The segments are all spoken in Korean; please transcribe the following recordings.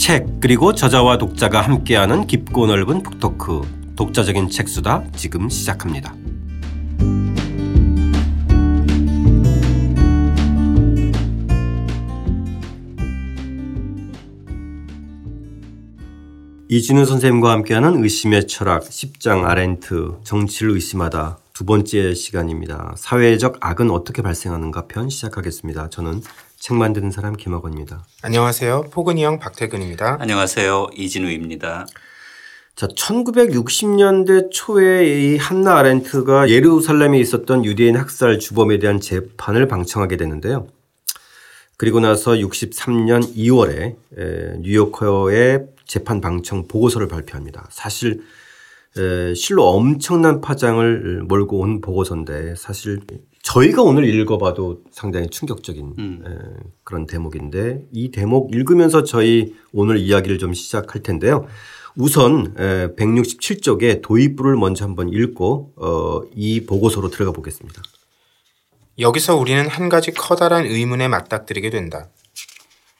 책 그리고 저자와 독자가 함께하는 깊고 넓은 북토크 독자적인 책수다 지금 시작합니다. 이진우 선생님과 함께하는 의심의 철학 10장 아렌트 정치를 의심하다 두 번째 시간입니다. 사회적 악은 어떻게 발생하는가 편 시작하겠습니다. 저는 책 만드는 사람 김학원입니다. 안녕하세요. 포근이 형 박태근입니다. 안녕하세요. 이진우입니다. 자, 1960년대 초에 이 한나 아렌트가 예루살렘에 있었던 유대인 학살 주범에 대한 재판을 방청하게 되는데요. 그리고 나서 63년 2월에 뉴요커의 재판 방청 보고서를 발표합니다. 사실 실로 엄청난 파장을 몰고 온 보고서인데 사실 저희가 오늘 읽어봐도 상당히 충격적인 음. 그런 대목인데 이 대목 읽으면서 저희 오늘 이야기를 좀 시작할 텐데요. 우선 167쪽의 도입부를 먼저 한번 읽고 어, 이 보고서로 들어가 보겠습니다. 여기서 우리는 한 가지 커다란 의문에 맞닥뜨리게 된다.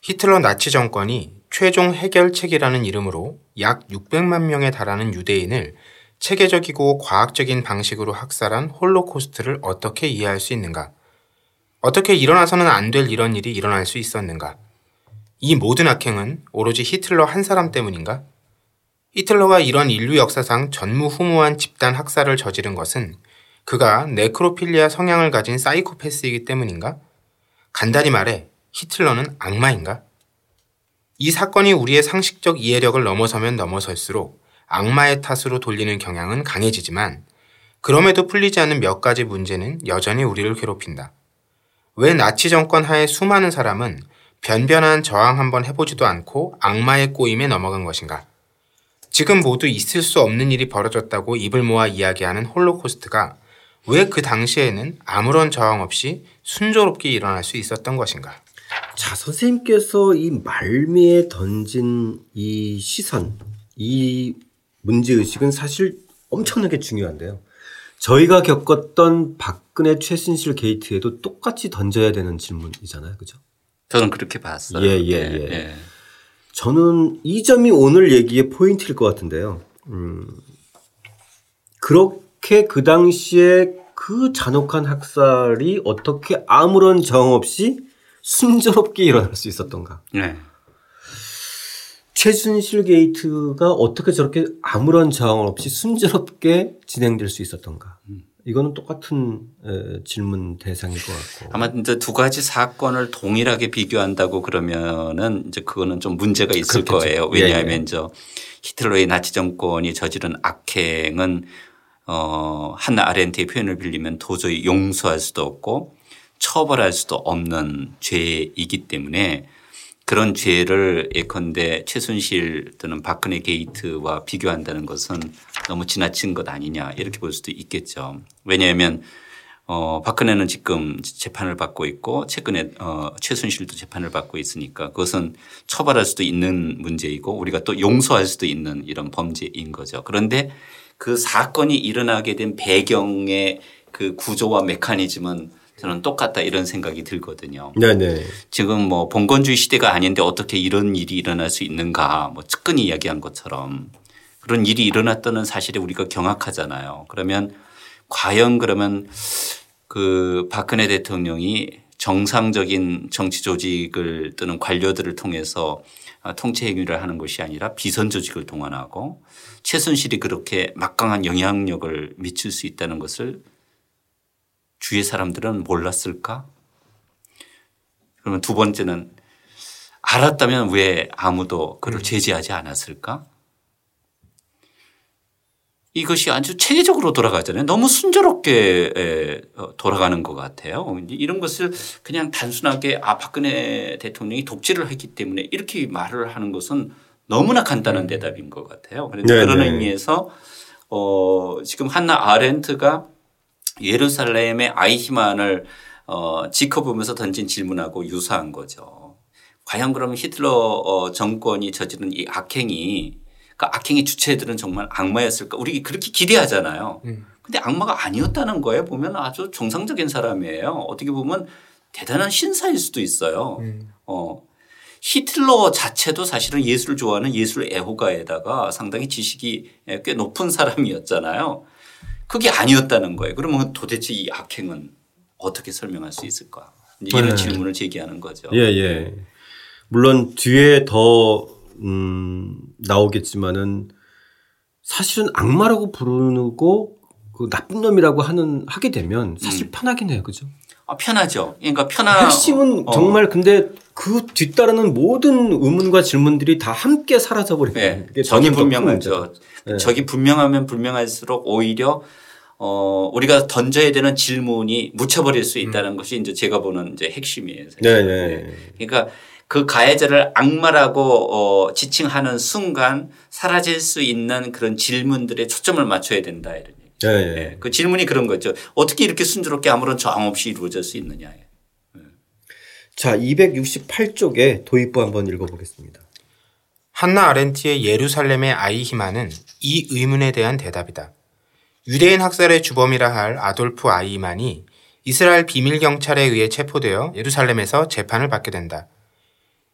히틀러 나치 정권이 최종 해결책이라는 이름으로 약 600만 명에 달하는 유대인을 체계적이고 과학적인 방식으로 학살한 홀로코스트를 어떻게 이해할 수 있는가? 어떻게 일어나서는 안 될 이런 일이 일어날 수 있었는가? 이 모든 악행은 오로지 히틀러 한 사람 때문인가? 히틀러가 이런 인류 역사상 전무후무한 집단 학살을 저지른 것은 그가 네크로필리아 성향을 가진 사이코패스이기 때문인가? 간단히 말해 히틀러는 악마인가? 이 사건이 우리의 상식적 이해력을 넘어서면 넘어설수록 악마의 탓으로 돌리는 경향은 강해지지만 그럼에도 풀리지 않는 몇 가지 문제는 여전히 우리를 괴롭힌다. 왜 나치 정권 하에 수많은 사람은 변변한 저항 한번 해보지도 않고 악마의 꼬임에 넘어간 것인가? 지금 모두 있을 수 없는 일이 벌어졌다고 입을 모아 이야기하는 홀로코스트가 왜 그 당시에는 아무런 저항 없이 순조롭게 일어날 수 있었던 것인가? 자, 선생님께서 이 말미에 던진 이 시선, 이 문제의식은 사실 엄청나게 중요한데요. 저희가 겪었던 박근혜 최순실 게이트에도 똑같이 던져야 되는 질문이잖아요. 그죠? 저는 그렇게 봤어요. 예, 예, 예. 예. 예. 저는 이 점이 오늘 얘기의 포인트일 것 같은데요. 음, 그렇게 그 당시에 그 잔혹한 학살이 어떻게 아무런 정 없이 순조롭게 일어날 수 있었던가. 네. 최순실 게이트가 어떻게 저렇게 아무런 저항 없이 순조롭게 진행될 수 있었던가. 음. 이거는 똑같은 질문 대상일 것 같고. 아마 이제 두 가지 사건을 동일하게 비교한다고 그러면은 이제 그거는 좀 문제가 있을 그렇겠죠. 거예요. 왜냐하면 예, 예. 저 히틀러의 나치 정권이 저지른 악행은 어, 한나 아렌트의 표현을 빌리면 도저히 용서할 수도 없고 처벌할 수도 없는 죄이기 때문에 그런 죄를 예컨대 최순실 또는 박근혜 게이트와 비교한다는 것은 너무 지나친 것 아니냐 이렇게 볼 수도 있겠죠. 왜냐하면 어, 박근혜는 지금 재판을 받고 있고 최근에 어, 최순실도 재판을 받고 있으니까 그것은 처벌할 수도 있는 문제이고 우리가 또 용서할 수도 있는 이런 범죄인 거죠. 그런데 그 사건이 일어나게 된 배경의 그 구조와 메커니즘은 저는 똑같다 이런 생각이 들거든요. 네네. 지금 뭐 봉건주의 시대가 아닌데 어떻게 이런 일이 일어날 수 있는가 뭐 측근이 이야기한 것처럼 그런 일이 일어났다는 사실에 우리가 경악하잖아요. 그러면 과연 그러면 그 박근혜 대통령이 정상적인 정치 조직을 또는 관료들을 통해서 통치 행위를 하는 것이 아니라 비선 조직을 동원하고 최순실이 그렇게 막강한 영향력을 미칠 수 있다는 것을 주위의 사람들은 몰랐을까? 그러면 두 번째는 알았다면 왜 아무도 그를 음. 제지하지 않았을까? 이것이 아주 체계적으로 돌아가잖아요. 너무 순조롭게 어, 돌아가는 것 같아요. 이런 것을 그냥 단순하게 아, 박근혜 대통령이 독재를 했기 때문에 이렇게 말을 하는 것은 너무나 간단한 음. 대답인 것 같아요. 그런데 그런 의미에서 어, 지금 한나 아렌트가 예루살렘의 아이히만을 어, 지켜보면서 던진 질문하고 유사한 거죠. 과연 그러면 히틀러 어, 정권이 저지른 이 악행이 그 악행의 주체들은 정말 악마였을까? 우리 그렇게 기대하잖아요. 음. 근데 악마가 아니었다는 거에 보면 아주 정상적인 사람이에요. 어떻게 보면 대단한 신사일 수도 있어요. 음. 어. 히틀러 자체도 사실은 예술을 좋아하는 예술 애호가에다가 상당히 지식이 꽤 높은 사람이었잖아요. 그게 아니었다는 거예요. 그러면 도대체 이 악행은 어떻게 설명할 수 있을까? 이런 네. 질문을 제기하는 거죠. 예, 예. 물론 뒤에 더, 음, 나오겠지만은 사실은 악마라고 부르고 그 나쁜 놈이라고 하는, 하게 되면 사실 음. 편하긴 해요. 그죠? 아, 편하죠. 그러니까 편한. 핵심은 어. 정말 근데 그 뒤따르는 모든 의문과 질문들이 다 함께 사라져 버리는 네. 적이 분명하죠. 네. 적이 분명하면 분명할수록 오히려 어, 우리가 던져야 되는 질문이 묻혀버릴 수 있다는 음. 것이 이제 제가 보는 이제 핵심이에요. 네, 네. 그러니까 그 가해자를 악마라고 어, 지칭하는 순간 사라질 수 있는 그런 질문들에 초점을 맞춰야 된다 이런 얘기. 네, 네. 그 질문이 그런 거죠. 어떻게 이렇게 순조롭게 아무런 저항 없이 이루어질 수 있느냐. 자, 268쪽에 도입부 한번 읽어보겠습니다. 한나 아렌트의 예루살렘의 아이 히마는 이 의문에 대한 대답이다. 유대인 학살의 주범이라 할 아돌프 아이만이 이스라엘 비밀 경찰에 의해 체포되어 예루살렘에서 재판을 받게 된다.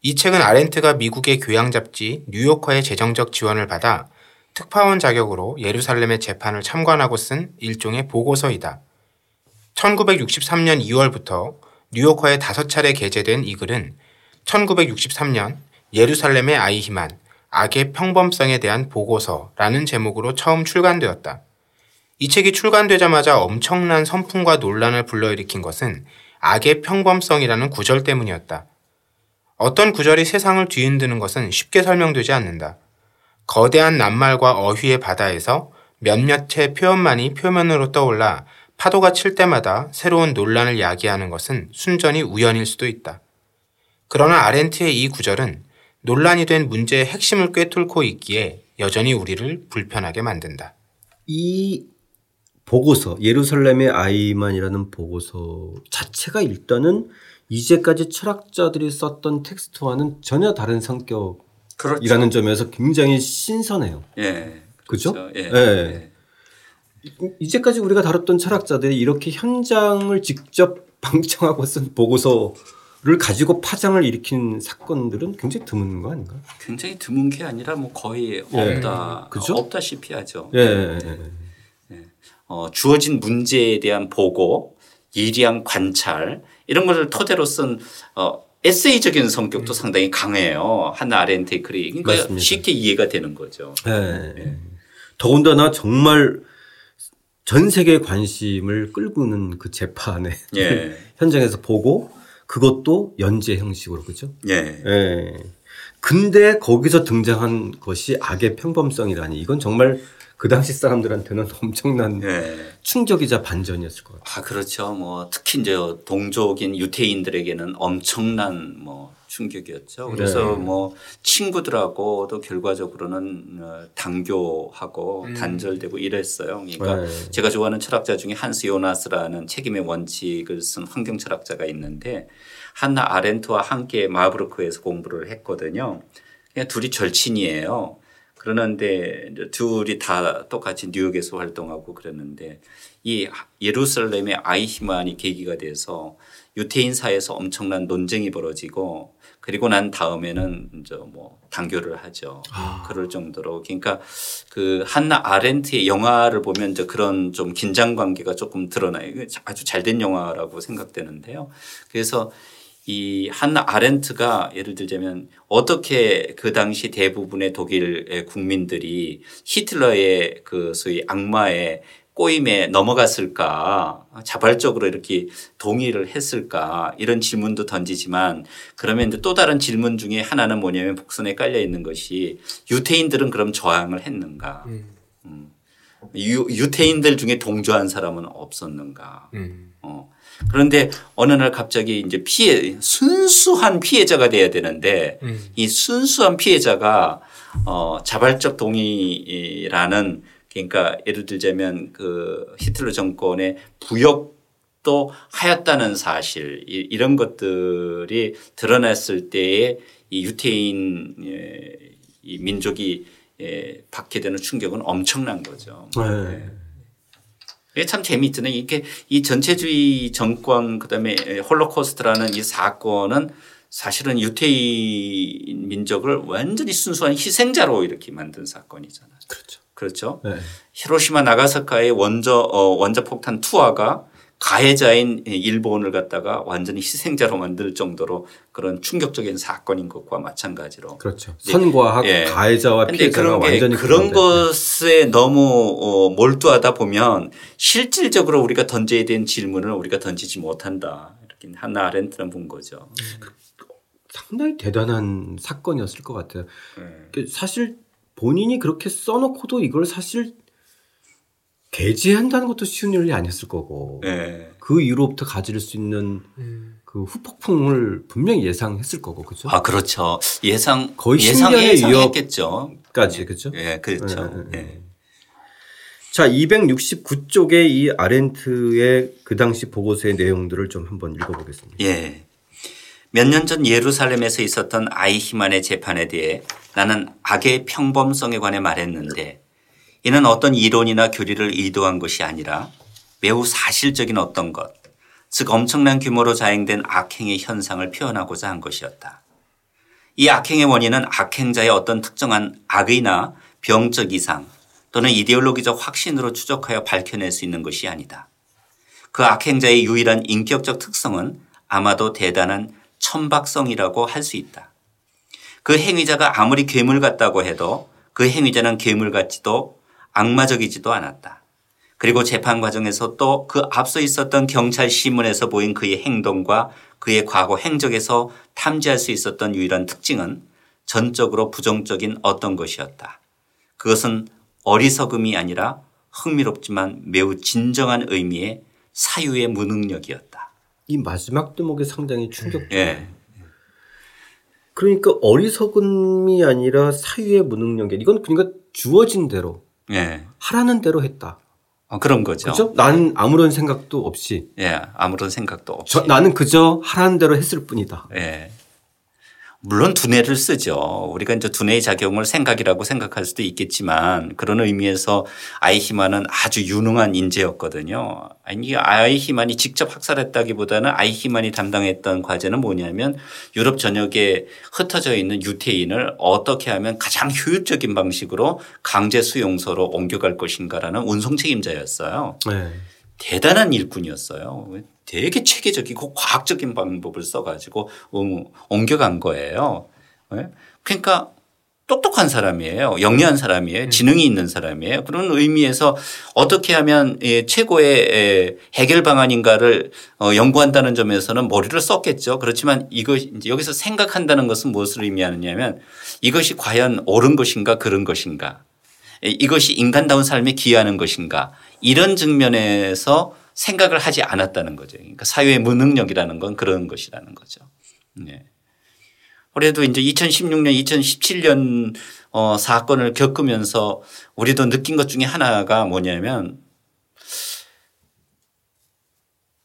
이 책은 아렌트가 미국의 교양 잡지 뉴요커의 재정적 지원을 받아 특파원 자격으로 예루살렘의 재판을 참관하고 쓴 일종의 보고서이다. 1963년 2월부터 뉴요커에 다섯 차례 게재된 이 글은 1963년 예루살렘의 아이히만 악의 평범성에 대한 보고서라는 제목으로 처음 출간되었다. 이 책이 출간되자마자 엄청난 선풍과 논란을 불러일으킨 것은 악의 평범성이라는 구절 때문이었다. 어떤 구절이 세상을 뒤흔드는 것은 쉽게 설명되지 않는다. 거대한 낱말과 어휘의 바다에서 몇몇의 표현만이 표면으로 떠올라 파도가 칠 때마다 새로운 논란을 야기하는 것은 순전히 우연일 수도 있다. 그러나 아렌트의 이 구절은 논란이 된 문제의 핵심을 꿰뚫고 있기에 여전히 우리를 불편하게 만든다. 이 보고서, 예루살렘의 아이만이라는 보고서 자체가 일단은 이제까지 철학자들이 썼던 텍스트와는 전혀 다른 성격이라는 그렇죠. 점에서 굉장히 신선해요. 예. 그죠? 그렇죠? 예. 예. 예. 이제까지 우리가 다뤘던 철학자들이 이렇게 현장을 직접 방청하고 쓴 보고서를 가지고 파장을 일으킨 사건들은 굉장히 드문 거 아닌가? 굉장히 드문 게 아니라 뭐 거의 예. 없다, 그죠? 없다시피 하죠. 예. 어, 주어진 문제에 대한 보고, 예리한 관찰 이런 것을 토대로 쓴 어, 에세이적인 성격도 음. 상당히 강해요. 하나 아렌테 글이 그러니까 맞습니다. 쉽게 이해가 되는 거죠. 네. 더군다나 정말 전 세계의 관심을 끌고는 그 재판에 예. 현장에서 보고 그것도 연재 형식으로 그죠? 예. 예. 근데 거기서 등장한 것이 악의 평범성이라니 이건 정말 그 당시 사람들한테는 엄청난 예. 충격이자 반전이었을 것 같아요. 아 그렇죠. 뭐 특히 이제 동족인 유태인들에게는 엄청난 뭐 충격이었죠. 그래서 네. 뭐 친구들하고도 결과적으로는 어, 단교하고 음. 단절되고 이랬어요. 그러니까 네. 제가 좋아하는 철학자 중에 한스 요나스라는 책임의 원칙을 쓴 환경 철학자가 있는데 한나 아렌트와 함께 마브르크에서 공부를 했거든요. 그냥 둘이 절친이에요. 그러는데 둘이 다 똑같이 뉴욕에서 활동하고 그랬는데 이 예루살렘의 아이히만이 계기가 돼서 유태인 사회에서 엄청난 논쟁이 벌어지고 그리고 난 다음에는 이제 뭐 단교를 하죠. 아. 그럴 정도로 그러니까 그 한나 아렌트의 영화를 보면 이제 그런 좀 긴장 관계가 조금 드러나요. 아주 잘된 영화라고 생각되는데요. 그래서 이 한나 아렌트가 예를 들자면 어떻게 그 당시 대부분의 독일 국민들이 히틀러의 그 소위 악마의 꼬임에 넘어갔을까 자발적으로 이렇게 동의를 했을까 이런 질문도 던지지만 그러면 이제 또 다른 질문 중에 하나는 뭐냐면 복선에 깔려 있는 것이 유태인들은 그럼 저항을 했는가 음. 음. 유, 유태인들 중에 동조한 사람은 없었는가 음. 어. 그런데 어느 날 갑자기 이제 피해 순수한 피해자가 돼야 되는데 음. 이 순수한 피해자가 어 자발적 동의라는 그러니까 예를 들자면 그 히틀러 정권의 부역도 하였다는 사실 이런 것들이 드러났을 때에 이 유태인 예, 이 민족이 예, 받게 되는 충격은 엄청난 거죠. 네. 이게 참 재미있잖아요. 이렇게 이 전체주의 정권 그다음에 홀로코스트라는 이 사건은 사실은 유태인 민족을 완전히 순수한 희생자로 이렇게 만든 사건이잖아요. 그렇죠. 그렇죠. 네. 히로시마 나가사키의 원저 어, 원자 폭탄 투하가 가해자인 일본을 갖다가 완전히 희생자로 만들 정도로 그런 충격적인 사건인 것과 마찬가지로. 그렇죠. 선과 예. 가해자와 피해자가 완전히 그런. 것에 너무 어, 몰두하다 보면 실질적으로 우리가 던져야 되는 질문을 우리가 던지지 못한다. 이렇게 하나 아렌트는 본 거죠. 상당히 대단한 사건이었을 것 같아요. 네. 그 사실 본인이 그렇게 써놓고도 이걸 사실 게재한다는 것도 쉬운 일이 아니었을 거고 네. 그 이후로부터 가질 수 있는 그 후폭풍을 분명히 예상했을 거고 그죠? 아 그렇죠. 예상 거의 예상 10년의 예상했겠죠. 까지 그죠? 예, 그렇죠. 네, 네, 예. 자, 269쪽의 이 아렌트의 그 당시 보고서의 내용들을 좀 한번 읽어보겠습니다. 예. 몇 년 전 예루살렘에서 있었던 아이히만의 재판에 대해 나는 악의 평범성에 관해 말했는데 이는 어떤 이론이나 교리를 의도한 것이 아니라 매우 사실적인 어떤 것, 즉 엄청난 규모로 자행된 악행의 현상을 표현하고자 한 것이었다. 이 악행의 원인은 악행자의 어떤 특정한 악의나 병적 이상 또는 이데올로기적 확신으로 추적하여 밝혀낼 수 있는 것이 아니다. 그 악행자의 유일한 인격적 특성은 아마도 대단한 천박성이라고 할 수 있다. 그 행위자가 아무리 괴물 같다고 해도 그 행위자는 괴물 같지도 악마적이지도 않았다. 그리고 재판 과정에서 또 그 앞서 있었던 경찰 신문에서 보인 그의 행동과 그의 과거 행적에서 탐지할 수 있었던 유일한 특징은 전적으로 부정적인 어떤 것이었다. 그것은 어리석음이 아니라 흥미롭지만 매우 진정한 의미의 사유의 무능력이었다. 이 마지막 대목이 상당히 충격적. 예. 그러니까 어리석음이 아니라 사유의 무능력. 이건 그러니까 주어진 대로 예. 하라는 대로 했다. 어, 그런 거죠. 그죠? 나는 아무런 생각도 없이 예. 아무런 생각도 없이. 저, 나는 그저 하라는 대로 했을 뿐이다. 예. 물론 두뇌를 쓰죠. 우리가 이제 두뇌의 작용을 생각이라고 생각할 수도 있겠지만 그런 의미에서 아이히만은 아주 유능한 인재였거든요. 아니 아이히만이 직접 학살했다기보다는 아이히만이 담당했던 과제는 뭐냐면 유럽 전역에 흩어져 있는 유태인을 어떻게 하면 가장 효율적인 방식으로 강제 수용소로 옮겨갈 것인가라는 운송 책임자였어요. 네. 대단한 일꾼이었어요. 되게 체계적이고 과학적인 방법을 써가지고 어, 옮겨간 거예요. 예? 그러니까 똑똑한 사람이에요. 영리한 사람이에요. 지능이 있는 사람이에요. 그런 의미에서 어떻게 하면 예, 최고의 예, 해결 방안인가를 어, 연구한다는 점에서는 머리를 썼겠죠. 그렇지만 이제 여기서 생각한다는 것은 무엇을 의미하느냐면 이것이 과연 옳은 것인가 그른 것인가 예, 이것이 인간다운 삶에 기여하는 것인가 이런 측면에서 생각을 하지 않았다는 거죠. 그러니까 사회의 무능력이라는 건 그런 것이라는 거죠. 네. 그래도 이제 2016년, 2017년 어, 사건을 겪으면서 우리도 느낀 것 중에 하나가 뭐냐면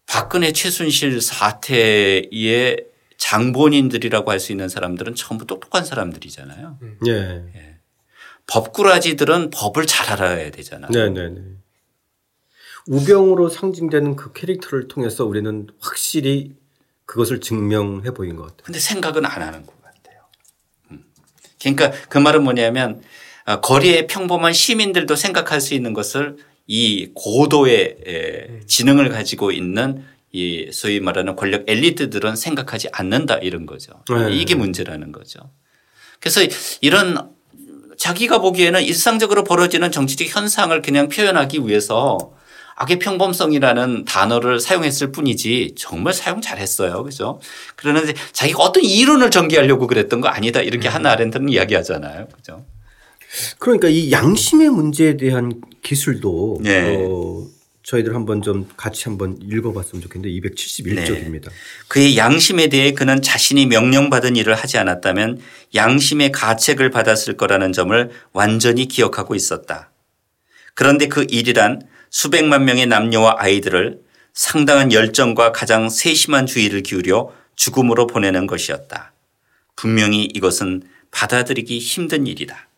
박근혜 최순실 사태의 장본인들이라고 할 수 있는 사람들은 전부 똑똑한 사람들이잖아요. 예. 법꾸라지들은 법을 잘 알아야 되잖아요. 네, 네, 네. 우병우로 상징되는 그 캐릭터를 통해서 우리는 확실히 그것을 증명해 보인 것 같아요. 근데 생각은 안 하는 것 같아요. 음. 그러니까 그 말은 뭐냐면 아, 거리의 평범한 시민들도 생각할 수 있는 것을 이 고도의 에, 지능을 가지고 있는 이 소위 말하는 권력 엘리트들은 생각하지 않는다 이런 거죠. 네. 이게 문제라는 거죠. 그래서 이런 자기가 보기에는 일상적으로 벌어지는 정치적 현상을 그냥 표현하기 위해서 악의 평범성이라는 단어를 사용했을 뿐이지 정말 사용 잘했어요. 그죠? 그러는데 자기가 어떤 이론을 전개하려고 그랬던 거 아니다. 이렇게 하나 아렌트는 이야기하잖아요. 그죠? 그러니까 이 양심의 문제에 대한 기술도 네. 어, 저희들 한번 좀 같이 한번 읽어봤으면 좋겠는데 271쪽입니다. 그의 양심에 대해 그는 자신이 명령받은 일을 하지 않았다면 양심의 가책을 받았을 거라는 점을 완전히 기억하고 있었다. 그런데 그 일이란 수백만 명의 남녀와 아이들을 상당한 열정과 가장 세심한 주의를 기울여 죽음으로 보내는 것이었다. 분명히 이것은 받아들이기 힘든 일이다.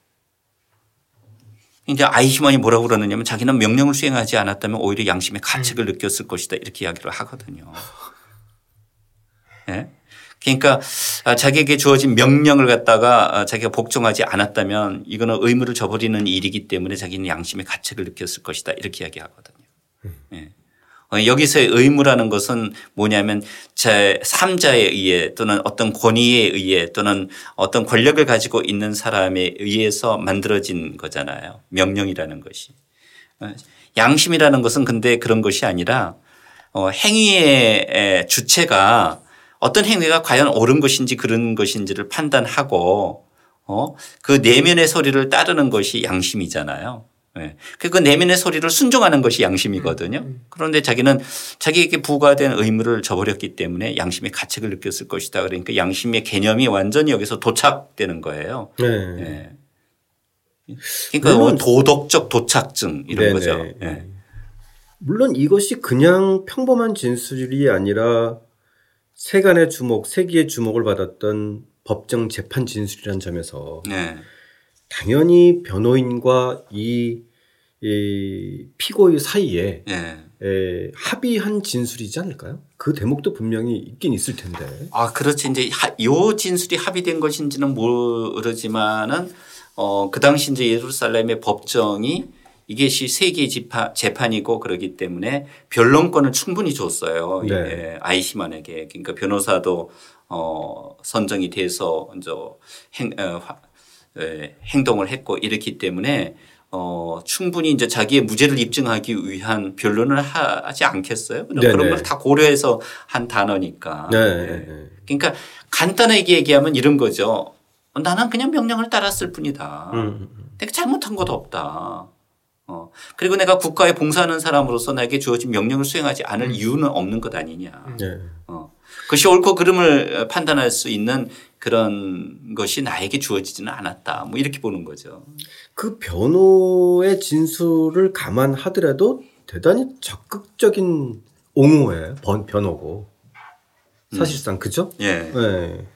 이제 아이히만이 뭐라고 그러느냐면 자기는 명령을 수행하지 않았다면 오히려 양심의 가책을 느꼈을 것이다 이렇게 이야기를 하거든요. 예? 그러니까 아, 자기에게 주어진 명령을 갖다가 아, 자기가 복종하지 않았다면 이거는 의무를 저버리는 일이기 때문에 자기는 양심의 가책을 느꼈을 것이다 이렇게 이야기하거든요. 예. 어, 여기서의 의무라는 것은 뭐냐면 제 3자에 의해 또는 어떤 권위에 의해 또는 어떤 권력을 가지고 있는 사람에 의해서 만들어진 거잖아요. 명령이라는 것이. 어, 양심이라는 것은 근데 그런 것이 아니라 어, 행위의 주체가 어떤 행위가 과연 옳은 것인지 그런 것인지를 판단하고 어? 그 내면의 소리를 따르는 것이 양심이잖아요. 네. 그 내면의 소리를 순종하는 것이 양심이거든요. 음, 음. 그런데 자기는 자기에게 부과된 의무를 저버렸기 때문에 양심의 가책을 느꼈을 것이다. 그러니까 양심의 개념이 완전히 여기서 도착되는 거예요. 네. 네. 그러니까 뭐 도덕적 도착증 이런 네네. 거죠. 네. 물론 이것이 그냥 평범한 진술이 아니라 세간의 주목, 세기의 주목을 받았던 법정 재판 진술이라는 점에서 네. 당연히 변호인과 이, 이 피고의 사이에 네. 에, 합의한 진술이지 않을까요? 그 대목도 분명히 있긴 있을 텐데. 아, 그렇지. 이제 요 진술이 합의된 것인지는 모르지만은 어, 그 당시 이제 예루살렘의 법정이 이게시 세계 재판이고 그러기 때문에 변론권을 충분히 줬어요. 네. 예, 아이시만에게. 그러니까 변호사도 어, 선정이 돼서 이제 행, 어, 예, 행동을 했고 이렇기 때문에 어, 충분히 이제 자기의 무죄를 입증하기 위한 변론을 하지 않겠어요? 네네. 그런 걸 다 고려해서 한 단어니까. 네. 예. 그러니까 간단하게 얘기하면 이런 거죠. 나는 그냥 명령을 따랐을 뿐이다. 음. 음, 음. 내가 잘못한 것도 없다. 어. 그리고 내가 국가에 봉사하는 사람으로서 나에게 주어진 명령을 수행하지 않을 음. 이유는 없는 것 아니냐. 네. 어. 그것이 옳고 그름을 판단할 수 있는 그런 것이 나에게 주어지지는 않았다. 뭐 이렇게 보는 거죠. 그 변호의 진술을 감안하더라도 대단히 적극적인 옹호의 변호고 사실상 음. 그죠? 예. 네.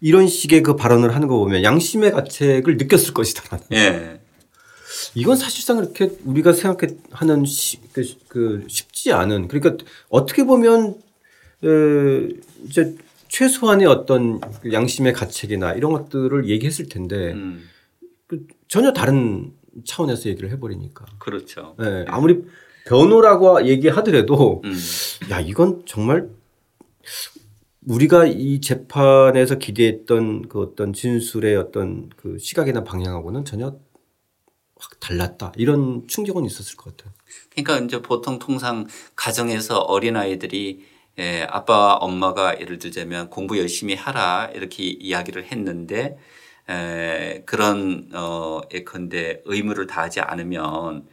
이런 식의 그 발언을 하는 거 보면 양심의 가책을 느꼈을 것이다. 예. 이건 사실상 이렇게 우리가 생각하는 시, 그, 그 쉽지 않은 그러니까 어떻게 보면 에, 이제 최소한의 어떤 그 양심의 가책이나 이런 것들을 얘기했을 텐데 음. 그 전혀 다른 차원에서 얘기를 해버리니까. 그렇죠. 네, 아무리 변호라고 얘기하더라도 음. 야 이건 정말 우리가 이 재판에서 기대했던 그 어떤 진술의 어떤 그 시각이나 방향하고는 전혀 확 달랐다. 이런 충격은 있었을 것 같아요. 그러니까 이제 보통 통상 가정에서 어린 아이들이 예, 아빠 엄마가 예를 들자면 공부 열심히 하라 이렇게 이야기를 했는데 에, 그런 어 예컨대 의무를 다하지 않으면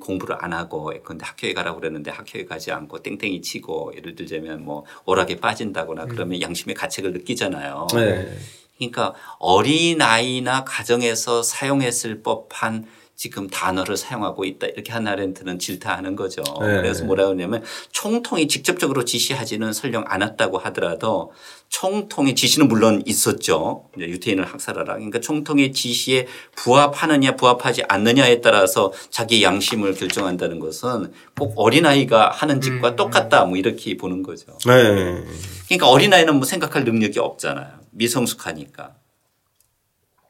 공부를 안 하고 예컨대 학교에 가라고 그랬는데 학교에 가지 않고 땡땡이 치고 예를 들자면 뭐 오락에 빠진다거나 그러면 음. 양심의 가책을 느끼잖아요. 네. 그러니까 어린 아이나 가정에서 사용했을 법한 지금 단어를 사용하고 있다 이렇게 하나렌트는 질타하는 거죠. 네. 그래서 뭐라 그러냐면 총통이 직접적으로 지시하지는 설령 않았다고 하더라도 총통의 지시는 물론 있었죠. 유태인을 학살하라. 그러니까 총통의 지시에 부합하느냐 부합하지 않느냐에 따라서 자기 양심을 결정한다는 것은 꼭 어린아이가 하는 짓과 음. 똑같다 뭐 이렇게 보는 거죠. 네. 그러니까 어린아이는 뭐 생각할 능력이 없잖아요. 미성숙하니까.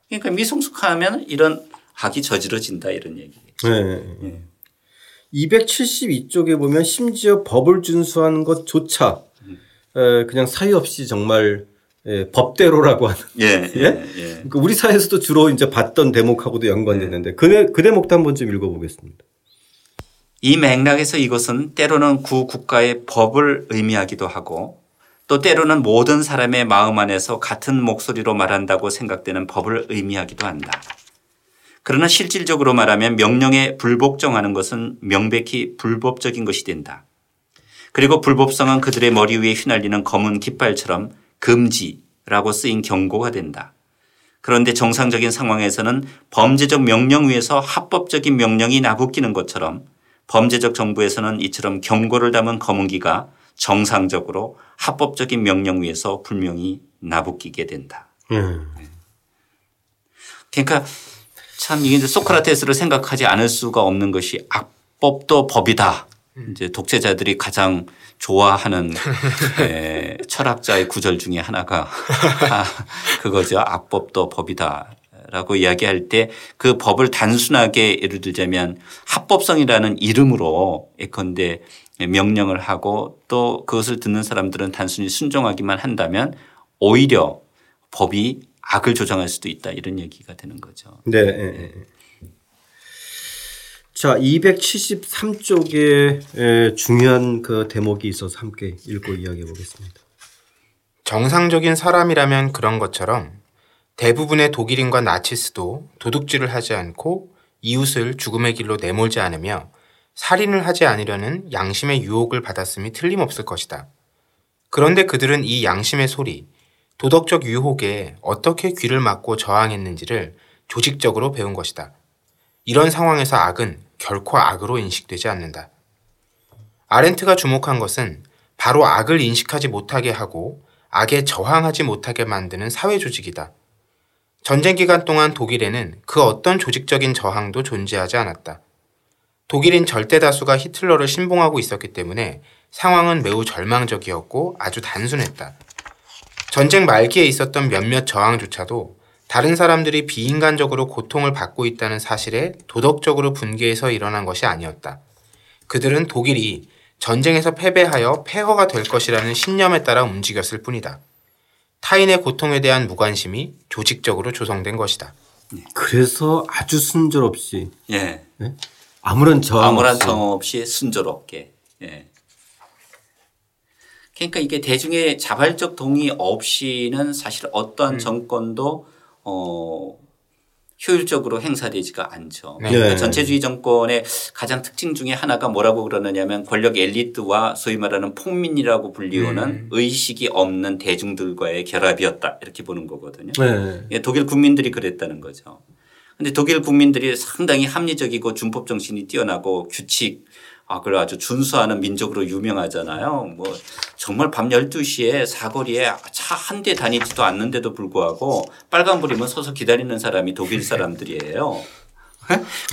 그러니까 미성숙하면 이런 학이 저지러진다 이런 얘기. 네. 네. 272쪽에 보면 심지어 법을 준수한 것조차 음. 그냥 사유 없이 정말 예, 법대로라고 하는. 예. 예? 예? 예. 그러니까 우리 사회에서도 주로 이제 봤던 대목하고도 연관되는데 예. 그, 그 대목도 한번 좀 읽어보겠습니다. 이 맥락에서 이것은 때로는 구 국가의 법을 의미하기도 하고 또 때로는 모든 사람의 마음 안에서 같은 목소리로 말한다고 생각되는 법을 의미하기도 한다. 그러나 실질적으로 말하면 명령에 불복종하는 것은 명백히 불법적인 것이 된다. 그리고 불법성은 그들의 머리 위에 휘날리는 검은 깃발처럼 금지라고 쓰인 경고가 된다. 그런데 정상적인 상황에서는 범죄적 명령 위에서 합법적인 명령이 나붙기는 것처럼 범죄적 정부에서는 이처럼 경고를 담은 검은기가 정상적으로 합법적인 명령 위에서 분명히 나붙기게 된다. 음. 그러니까 참 이게 소크라테스를 생각하지 않을 수가 없는 것이 악법도 법이다. 이제 독재자들이 가장 좋아하는 에, 철학자의 구절 중에 하나가 아, 그거죠. 악법도 법이다. 라고 이야기할 때 그 법을 단순하게 예를 들자면 합법성이라는 이름으로 예컨대 명령을 하고 또 그것을 듣는 사람들은 단순히 순종하기만 한다면 오히려 법이 악을 조장할 수도 있다 이런 얘기가 되는 거죠. 네. 예, 예. 자, 273쪽에 중요한 그 대목이 있어서 함께 읽고 이야기해 보겠습니다. 정상적인 사람이라면 그런 것처럼 대부분의 독일인과 나치스도 도둑질을 하지 않고 이웃을 죽음의 길로 내몰지 않으며 살인을 하지 않으려는 양심의 유혹을 받았음이 틀림없을 것이다. 그런데 그들은 이 양심의 소리, 도덕적 유혹에 어떻게 귀를 막고 저항했는지를 조직적으로 배운 것이다. 이런 상황에서 악은 결코 악으로 인식되지 않는다. 아렌트가 주목한 것은 바로 악을 인식하지 못하게 하고 악에 저항하지 못하게 만드는 사회 조직이다. 전쟁 기간 동안 독일에는 그 어떤 조직적인 저항도 존재하지 않았다. 독일인 절대 다수가 히틀러를 신봉하고 있었기 때문에 상황은 매우 절망적이었고 아주 단순했다. 전쟁 말기에 있었던 몇몇 저항조차도 다른 사람들이 비인간적으로 고통을 받고 있다는 사실에 도덕적으로 분개해서 일어난 것이 아니었다. 그들은 독일이 전쟁에서 패배하여 폐허가 될 것이라는 신념에 따라 움직였을 뿐이다. 타인의 고통에 대한 무관심이 조직적으로 조성된 것이다. 그래서 아주 순조롭이 예. 네? 아무런 저항 아무런 없이. 저항 없이 순조롭게. 예. 그러니까 이게 대중의 자발적 동의 없이는 사실 어떠한 정권도 어 효율적으로 행사되지가 않죠. 네. 그러니까 네. 전체주의 정권의 가장 특징 중에 하나가 뭐라고 그러느냐면 권력 엘리트와 소위 말하는 폭민이라고 불리우는 음. 의식이 없는 대중들과의 결합이었다 이렇게 보는 거거든요. 네. 예, 독일 국민들이 그랬다는 거죠. 근데 독일 국민들이 상당히 합리적이고 준법 정신이 뛰어나고 규칙 아, 그걸 아주 준수하는 민족으로 유명하잖아요. 뭐 정말 밤 12시에 사거리에 차 한 대 다니지도 않는데도 불구하고 빨간불이면 서서 기다리는 사람이 독일 사람들이에요.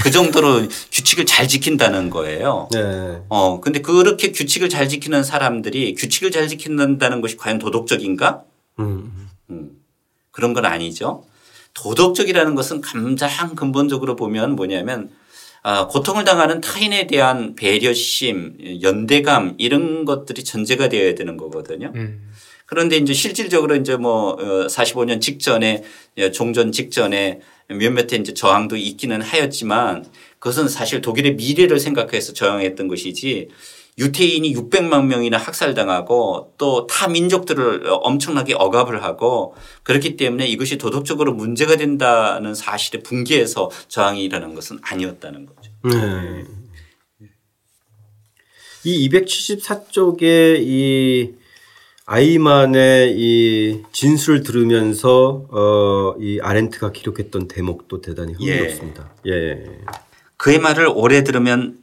그 정도로 규칙을 잘 지킨다는 거예요. 네. 어, 근데 그렇게 규칙을 잘 지키는 사람들이 규칙을 잘 지킨다는 것이 과연 도덕적인가? 음. 음, 그런 건 아니죠. 도덕적이라는 것은 가장 근본적으로 보면 뭐냐면 아, 고통을 당하는 타인에 대한 배려심, 연대감 이런 것들이 전제가 되어야 되는 거거든요. 음. 그런데 이제 실질적으로 이제 뭐 45년 직전에 종전 직전에 몇몇의 이제 저항도 있기는 하였지만 그것은 사실 독일의 미래를 생각해서 저항했던 것이지 유태인이 600만 명이나 학살당하고 또 타 민족들을 엄청나게 억압을 하고 그렇기 때문에 이것이 도덕적으로 문제가 된다는 사실에 분개해서 저항이 일어난 것은 아니었다는 거죠. 네. 이 274쪽에 이 아이만의 이 진술을 들으면서 어, 이 아렌트가 기록했던 대목도 대단히 흥미롭습니다. 예. 그의 말을 오래 들으면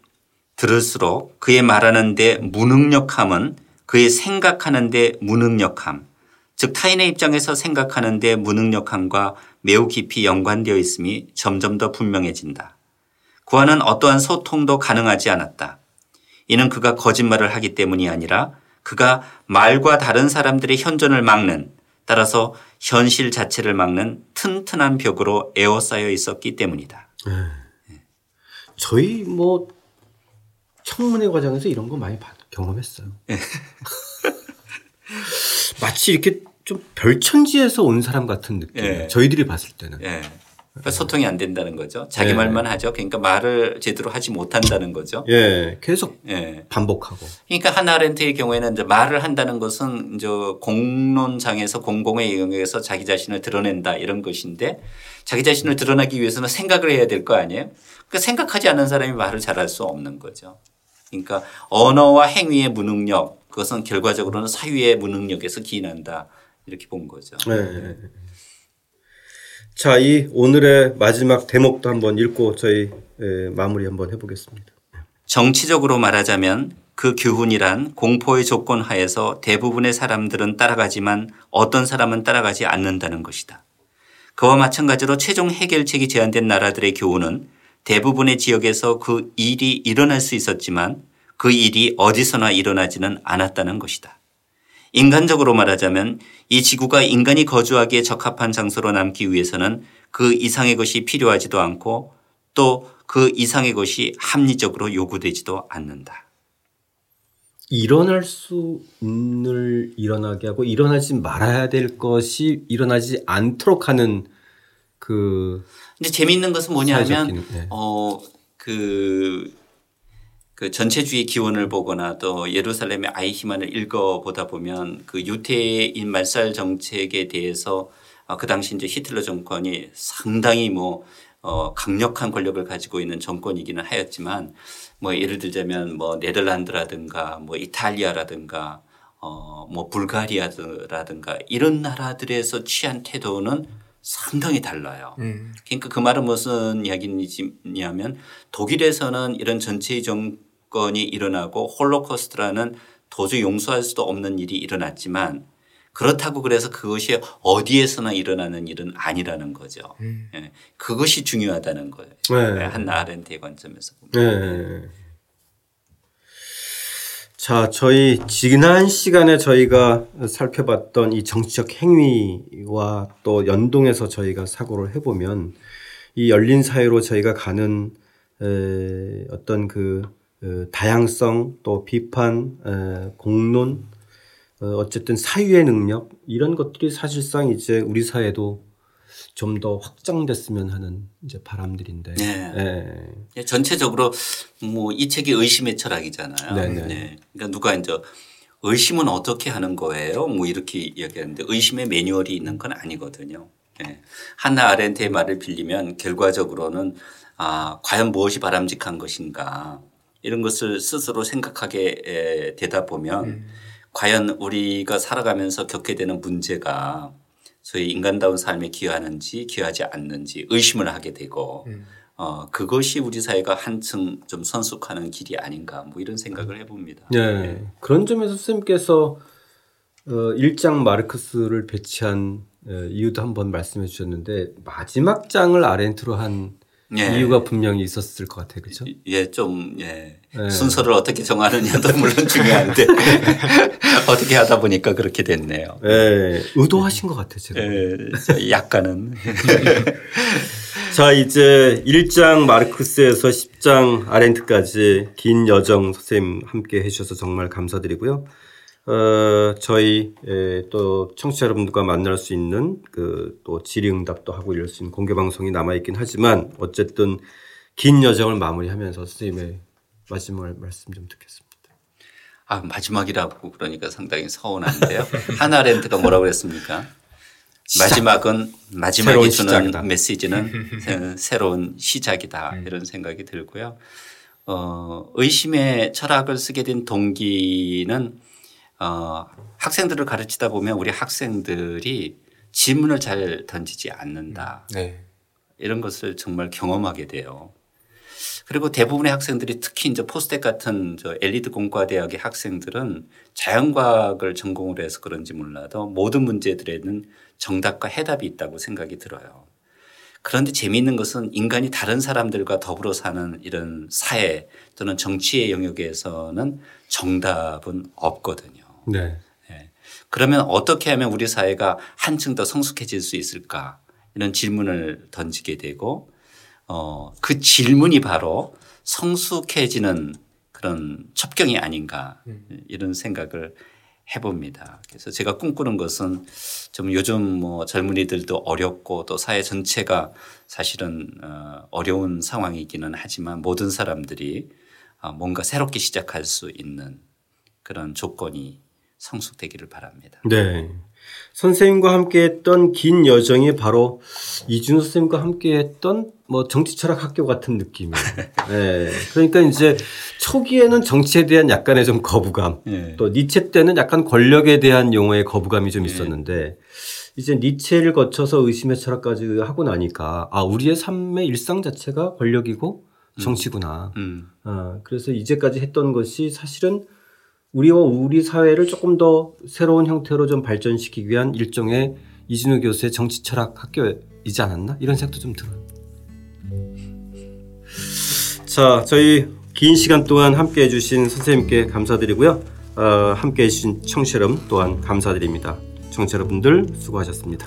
들을수록 그의 말하는데 무능력함은 그의 생각하는데 무능력함, 즉 타인의 입장에서 생각하는데 무능력함과 매우 깊이 연관되어 있음이 점점 더 분명해진다. 그와는 어떠한 소통도 가능하지 않았다. 이는 그가 거짓말을 하기 때문이 아니라 그가 말과 다른 사람들의 현존을 막는 따라서 현실 자체를 막는 튼튼한 벽으로 에워싸여 있었기 때문이다. 저희 뭐 청문회 과정에서 이런 거 많이 봤- 경험했어요. 마치 이렇게 좀 별천지에서 온 사람 같은 느낌. 예. 저희들이 봤을 때는. 예. 그러니까 소통이 안 된다는 거죠. 자기 네. 말만 하죠. 그러니까 말을 제대로 하지 못한다는 거죠. 예, 계속 예. 반복하고. 그러니까 하나렌트의 경우에는 이제 말을 한다는 것은 이제 공론장에서 공공의 영역에서 자기 자신을 드러낸다 이런 것인데 자기 자신을 드러나기 위해서는 생각을 해야 될 거 아니에요. 그 생각하지 않는 사람이 말을 잘할 수 없는 거죠. 그러니까 언어와 행위의 무능력 그것은 결과적으로는 사유의 무능력에서 기인한다 이렇게 본 거죠. 예, 예. 자, 이 오늘의 마지막 대목도 한번 읽고 저희 예, 마무리 한번 해보겠습니다. 정치적으로 말하자면 그 교훈이란 공포의 조건 하에서 대부분의 사람들은 따라가지만 어떤 사람은 따라가지 않는다는 것이다. 그와 마찬가지로 최종 해결책이 제한된 나라들의 교훈은 대부분의 지역에서 그 일이 일어날 수 있었지만 그 일이 어디서나 일어나지는 않았다는 것이다. 인간적으로 말하자면 이 지구가 인간이 거주하기에 적합한 장소로 남기 위해서는 그 이상의 것이 필요하지도 않고 또 그 이상의 것이 합리적으로 요구되지도 않는다. 일어날 수 있는 일어나게 하고 일어나지 말아야 될 것이 일어나지 않도록 하는 그 근데 재미있는 것은 뭐냐면 네. 어그 그 전체주의 기원을 보거나 또 예루살렘의 아이히만을 읽어보다 보면 그 유태인 말살 정책에 대해서 어, 그 당시 이제 히틀러 정권이 상당히 뭐 어, 강력한 권력을 가지고 있는 정권이기는 하였지만 뭐 예를 들자면 뭐 네덜란드라든가 뭐 이탈리아라든가 어, 뭐 불가리아라든가 이런 나라들에서 취한 태도는 상당히 달라요. 음. 그러니까 그 말은 무슨 이야기냐면 독일에서는 이런 전체의 정권이 일어나고 홀로코스트라는 도저히 용서할 수도 없는 일이 일어났지만 그렇다고 그래서 그것이 어디에서나 일어나는 일은 아니라는 거죠. 음. 예. 그것이 중요하다는 거예요. 네. 한나 아렌트의 관점에서 보면. 네. 자, 저희 지난 시간에 저희가 살펴봤던 이 정치적 행위와 또 연동해서 저희가 사고를 해보면 이 열린 사회로 저희가 가는 에, 어떤 그 어, 다양성 또 비판, 에, 공론, 어, 어쨌든 사유의 능력 이런 것들이 사실상 이제 우리 사회도 좀 더 확장됐으면 하는 이제 바람들인데. 네. 예. 예, 전체적으로 뭐 이 책이 의심의 철학이잖아요. 네네. 네. 그러니까 누가 이제 의심은 어떻게 하는 거예요? 뭐 이렇게 이야기하는데 의심의 매뉴얼이 있는 건 아니거든요. 예. 한나 아렌트의 말을 빌리면 결과적으로는 아, 과연 무엇이 바람직한 것인가 이런 것을 스스로 생각하게 에, 되다 보면 과연 우리가 살아가면서 겪게 되는 문제가 소위 인간다운 삶에 기여하는지 기여하지 않는지 의심을 하게 되고 어, 그것이 우리 사회가 한층 좀 선숙하는 길이 아닌가 뭐 이런 생각을 해봅니다. 네. 그런 점에서 선생님께서 어, 1장 마르크스를 배치한 어, 이유도 한번 말씀해 주셨는데 마지막 장을 아렌트로 한 예. 이유가 분명히 있었을 것 같아요. 그렇죠? 예, 좀, 예. 네. 순서를 어떻게 정하느냐도 물론 중요한데 어떻게 하다 보니까 그렇게 됐네요. 네. 의도하신 것 같아요. 제가. 예, 약간은. 자, 이제 1장 마르크스에서 10장 아렌트까지 긴 여정 선생님 함께 해 주셔서 정말 감사드리고요. 어, 저희 에, 또 청취자 여러분들과 만날 수 있는 그 또 질의응답도 하고 이럴 수 있는 공개 방송이 남아 있긴 하지만 어쨌든 긴 여정을 마무리하면서 선생님의 마지막 말씀 좀 듣겠습니다. 아, 마지막이라고 그러니까 상당히 서운한데요. 하나랜드가 뭐라고 그랬습니까? 마지막은 마지막에 주는 시작이다. 메시지는 새- 새로운 시작이다 이런 생각이 들고요. 어, 의심의 철학을 쓰게 된 동기는 어, 학생들을 가르치다 보면 우리 학생들이 질문을 잘 던지지 않는다. 네. 이런 것을 정말 경험하게 돼요. 그리고 대부분의 학생들이 특히 이제 포스텍 같은 저 엘리트 공과대학의 학생들은 자연과학을 전공을 해서 그런지 몰라도 모든 문제들에는 정답과 해답이 있다고 생각이 들어요. 그런데 재미있는 것은 인간이 다른 사람들과 더불어 사는 이런 사회 또는 정치의 영역에서는 정답은 없거든요. 네. 예. 그러면 어떻게 하면 우리 사회가 한층 더 성숙해질 수 있을까? 이런 질문을 던지게 되고 어, 그 질문이 바로 성숙해지는 그런 첩경이 아닌가 이런 생각을 해봅니다. 그래서 제가 꿈꾸는 것은 좀 요즘 뭐 젊은이들도 어렵고 또 사회 전체가 사실은 어, 어려운 상황이기는 하지만 모든 사람들이 어, 뭔가 새롭게 시작할 수 있는 그런 조건이 성숙되기를 바랍니다. 네. 선생님과 함께 했던 긴 여정이 바로 이준호 선생님과 함께 했던 뭐 정치 철학 학교 같은 느낌이에요. 네. 그러니까 이제 초기에는 정치에 대한 약간의 좀 거부감, 예. 또 니체 때는 약간 권력에 대한 용어의 거부감이 좀 있었는데 이제 니체를 거쳐서 의심의 철학까지 하고 나니까 아, 우리의 삶의 일상 자체가 권력이고 정치구나. 음. 아, 그래서 이제까지 했던 것이 사실은 우리와 우리 사회를 조금 더 새로운 형태로 좀 발전시키기 위한 일종의 이진우 교수의 정치 철학 학교이지 않았나? 이런 생각도 좀 들어요. 자, 저희 긴 시간 동안 함께 해주신 선생님께 감사드리고요. 어, 함께 해주신 청취자 여러분 또한 감사드립니다. 청취자 여러분들 수고하셨습니다.